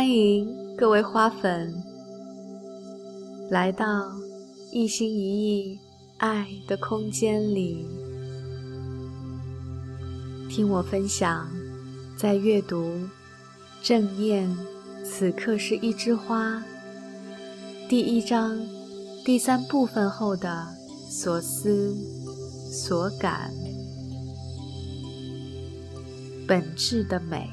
欢迎各位花粉来到一心一意爱的空间里，听我分享在阅读《正念此刻是一枝花》第一章第三部分后的所思所感，本质的美。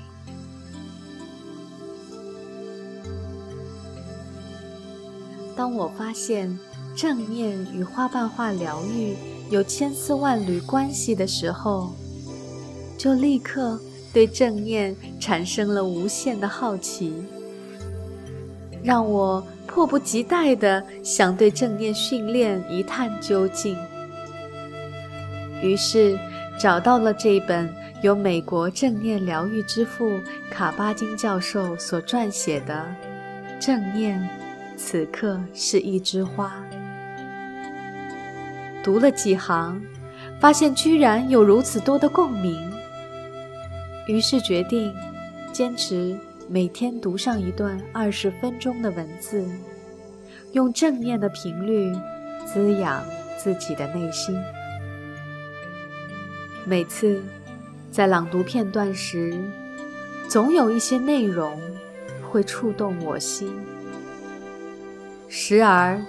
当我发现正念与花瓣化疗愈有千丝万缕关系的时候，就立刻对正念产生了无限的好奇，让我迫不及待地想对正念训练一探究竟。于是，找到了这本由美国正念疗愈之父卡巴金教授所撰写的《正念》。此刻是一枝花。读了几行，发现居然有如此多的共鸣，于是决定坚持每天读上一段二十分钟的文字，用正念的频率滋养自己的内心。每次在朗读片段时，总有一些内容会触动我心。时而，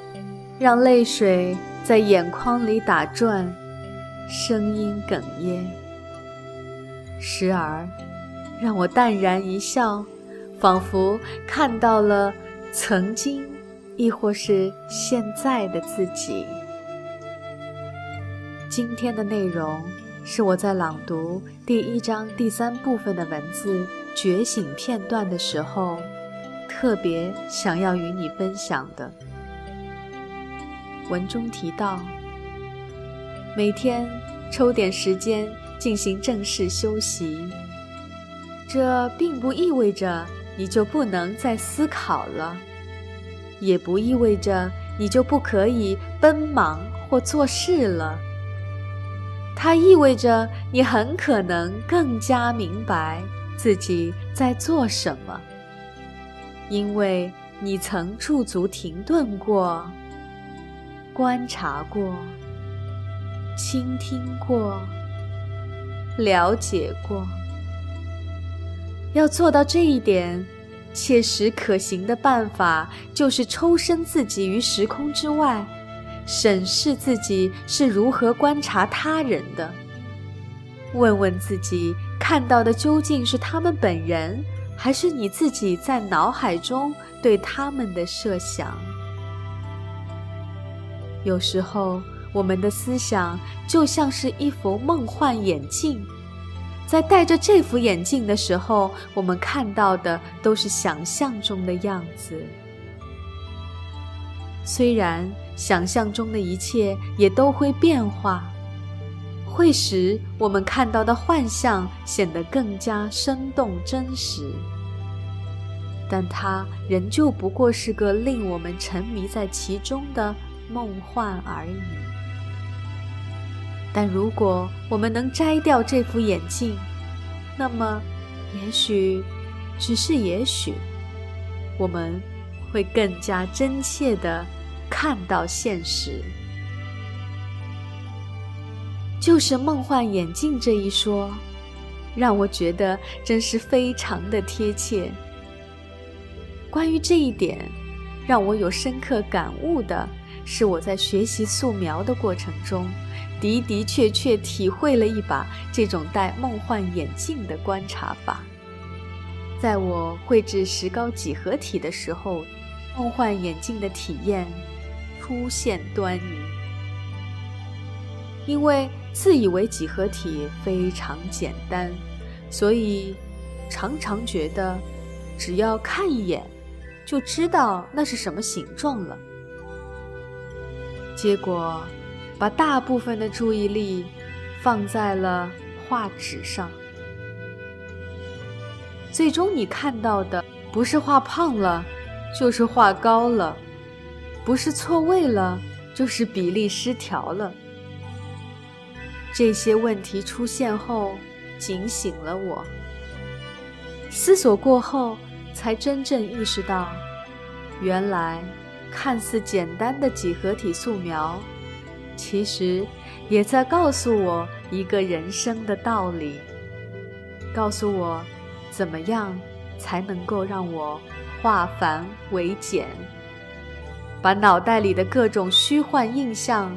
让泪水在眼眶里打转，声音哽咽；时而，让我淡然一笑，仿佛看到了曾经，亦或是现在的自己。今天的内容是我在朗读第一章第三部分的文字觉醒片段的时候。特别想要与你分享的，文中提到，每天抽点时间进行正式休息，这并不意味着你就不能再思考了，也不意味着你就不可以奔忙或做事了。它意味着你很可能更加明白自己在做什么。因为你曾驻足停顿过，观察过，倾听过，了解过。要做到这一点，切实可行的办法就是抽身自己于时空之外，审视自己是如何观察他人的，问问自己看到的究竟是他们本人。还是你自己在脑海中对他们的设想。有时候，我们的思想就像是一副梦幻眼镜，在戴着这副眼镜的时候，我们看到的都是想象中的样子。虽然想象中的一切也都会变化。会使我们看到的幻象显得更加生动真实，但它仍旧不过是个令我们沉迷在其中的梦幻而已。但如果我们能摘掉这副眼镜，那么，也许，只是也许，我们会更加真切地看到现实。就是梦幻眼镜这一说，让我觉得真是非常的贴切。关于这一点，让我有深刻感悟的是，我在学习素描的过程中，的的确确体会了一把这种戴梦幻眼镜的观察法。在我绘制石膏几何体的时候，梦幻眼镜的体验出现端倪，因为。自以为几何体非常简单，所以常常觉得只要看一眼就知道那是什么形状了。结果把大部分的注意力放在了画纸上，最终你看到的不是画胖了，就是画高了；不是错位了，就是比例失调了。这些问题出现后，警醒了我。思索过后，才真正意识到，原来看似简单的几何体素描，其实也在告诉我一个人生的道理，告诉我怎么样才能够让我化繁为简，把脑袋里的各种虚幻印象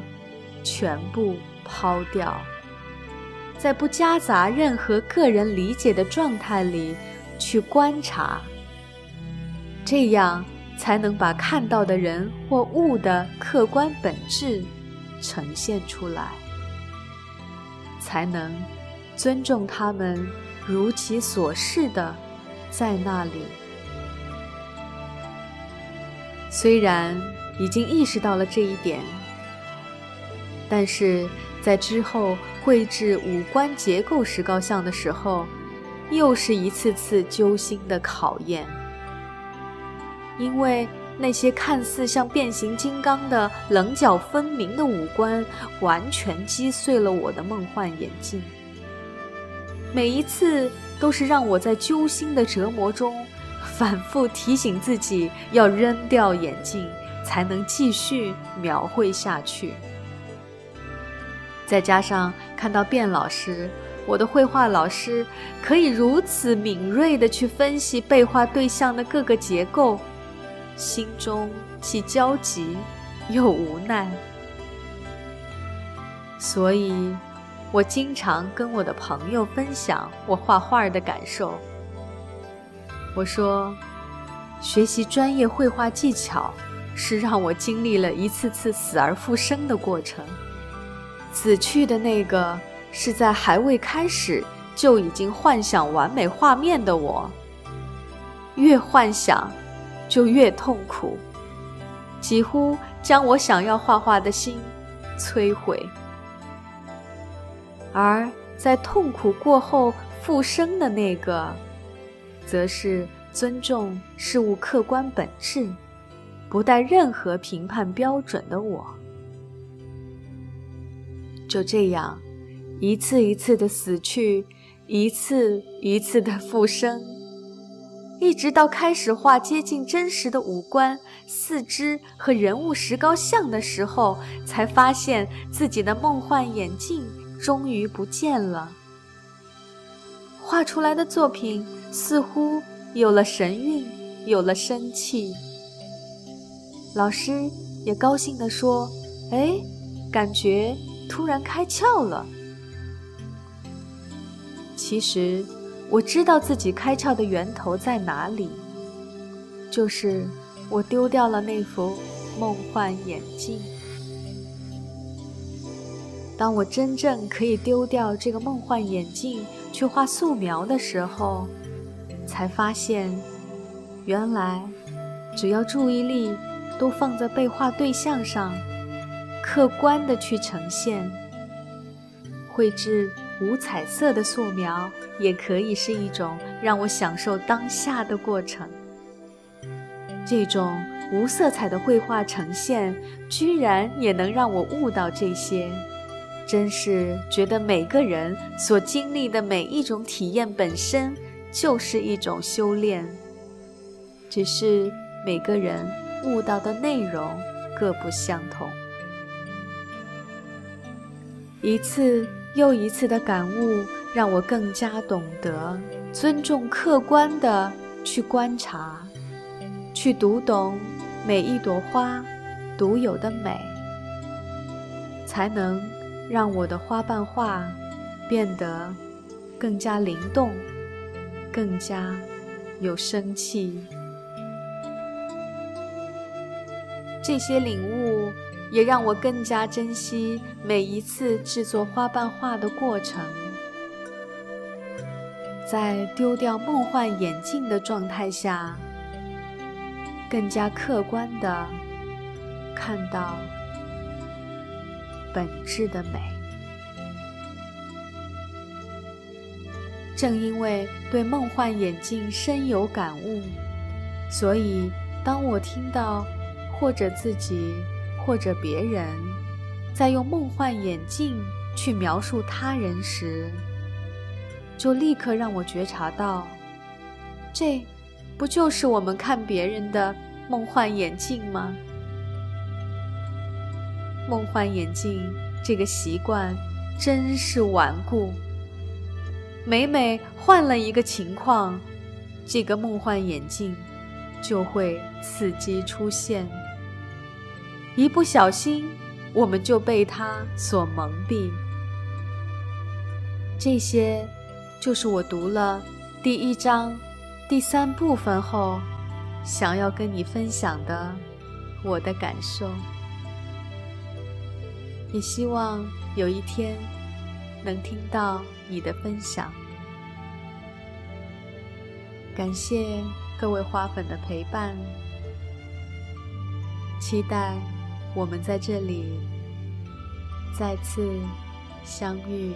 全部抛掉。在不夹杂任何个人理解的状态里去观察，这样才能把看到的人或物的客观本质呈现出来，才能尊重他们如其所示的在那里。虽然已经意识到了这一点，但是。在之后绘制五官结构石膏像的时候，又是一次次揪心的考验。因为那些看似像变形金刚的棱角分明的五官，完全击碎了我的梦幻眼镜。每一次都是让我在揪心的折磨中，反复提醒自己要扔掉眼镜，才能继续描绘下去。再加上看到卞老师，我的绘画老师可以如此敏锐地去分析被画对象的各个结构，心中既焦急又无奈。所以，我经常跟我的朋友分享我画画的感受。我说，学习专业绘画技巧，是让我经历了一次次死而复生的过程。死去的那个是在还未开始就已经幻想完美画面的我，越幻想就越痛苦，几乎将我想要画画的心摧毁。而在痛苦过后复生的那个，则是尊重事物客观本质，不带任何评判标准的我。就这样，一次一次的死去，一次一次的复生，一直到开始画接近真实的五官、四肢和人物石膏像的时候，才发现自己的梦幻眼镜终于不见了。画出来的作品似乎有了神韵，有了生气。老师也高兴地说：“哎，感觉……”突然开窍了。其实，我知道自己开窍的源头在哪里，就是我丢掉了那副梦幻眼镜。当我真正可以丢掉这个梦幻眼镜去画素描的时候，才发现，原来只要注意力都放在被画对象上。客观的去呈现，绘制无彩色的素描，也可以是一种让我享受当下的过程。这种无色彩的绘画呈现，居然也能让我悟到这些，真是觉得每个人所经历的每一种体验本身就是一种修炼，只是每个人悟到的内容各不相同。一次又一次的感悟，让我更加懂得尊重、客观的去观察，去读懂每一朵花独有的美，才能让我的花瓣画变得更加灵动，更加有生气。这些领悟。也让我更加珍惜每一次制作花瓣画的过程，在丢掉梦幻眼镜的状态下，更加客观的看到本质的美。正因为对梦幻眼镜深有感悟，所以当我听到或者自己。或者别人在用梦幻眼镜去描述他人时，就立刻让我觉察到，这不就是我们看别人的梦幻眼镜吗？梦幻眼镜这个习惯真是顽固。每每换了一个情况，这个梦幻眼镜就会伺机出现。一不小心，我们就被它所蒙蔽。这些，就是我读了第一章第三部分后，想要跟你分享的我的感受。也希望有一天能听到你的分享。感谢各位花粉的陪伴，期待我们在这里再次相遇。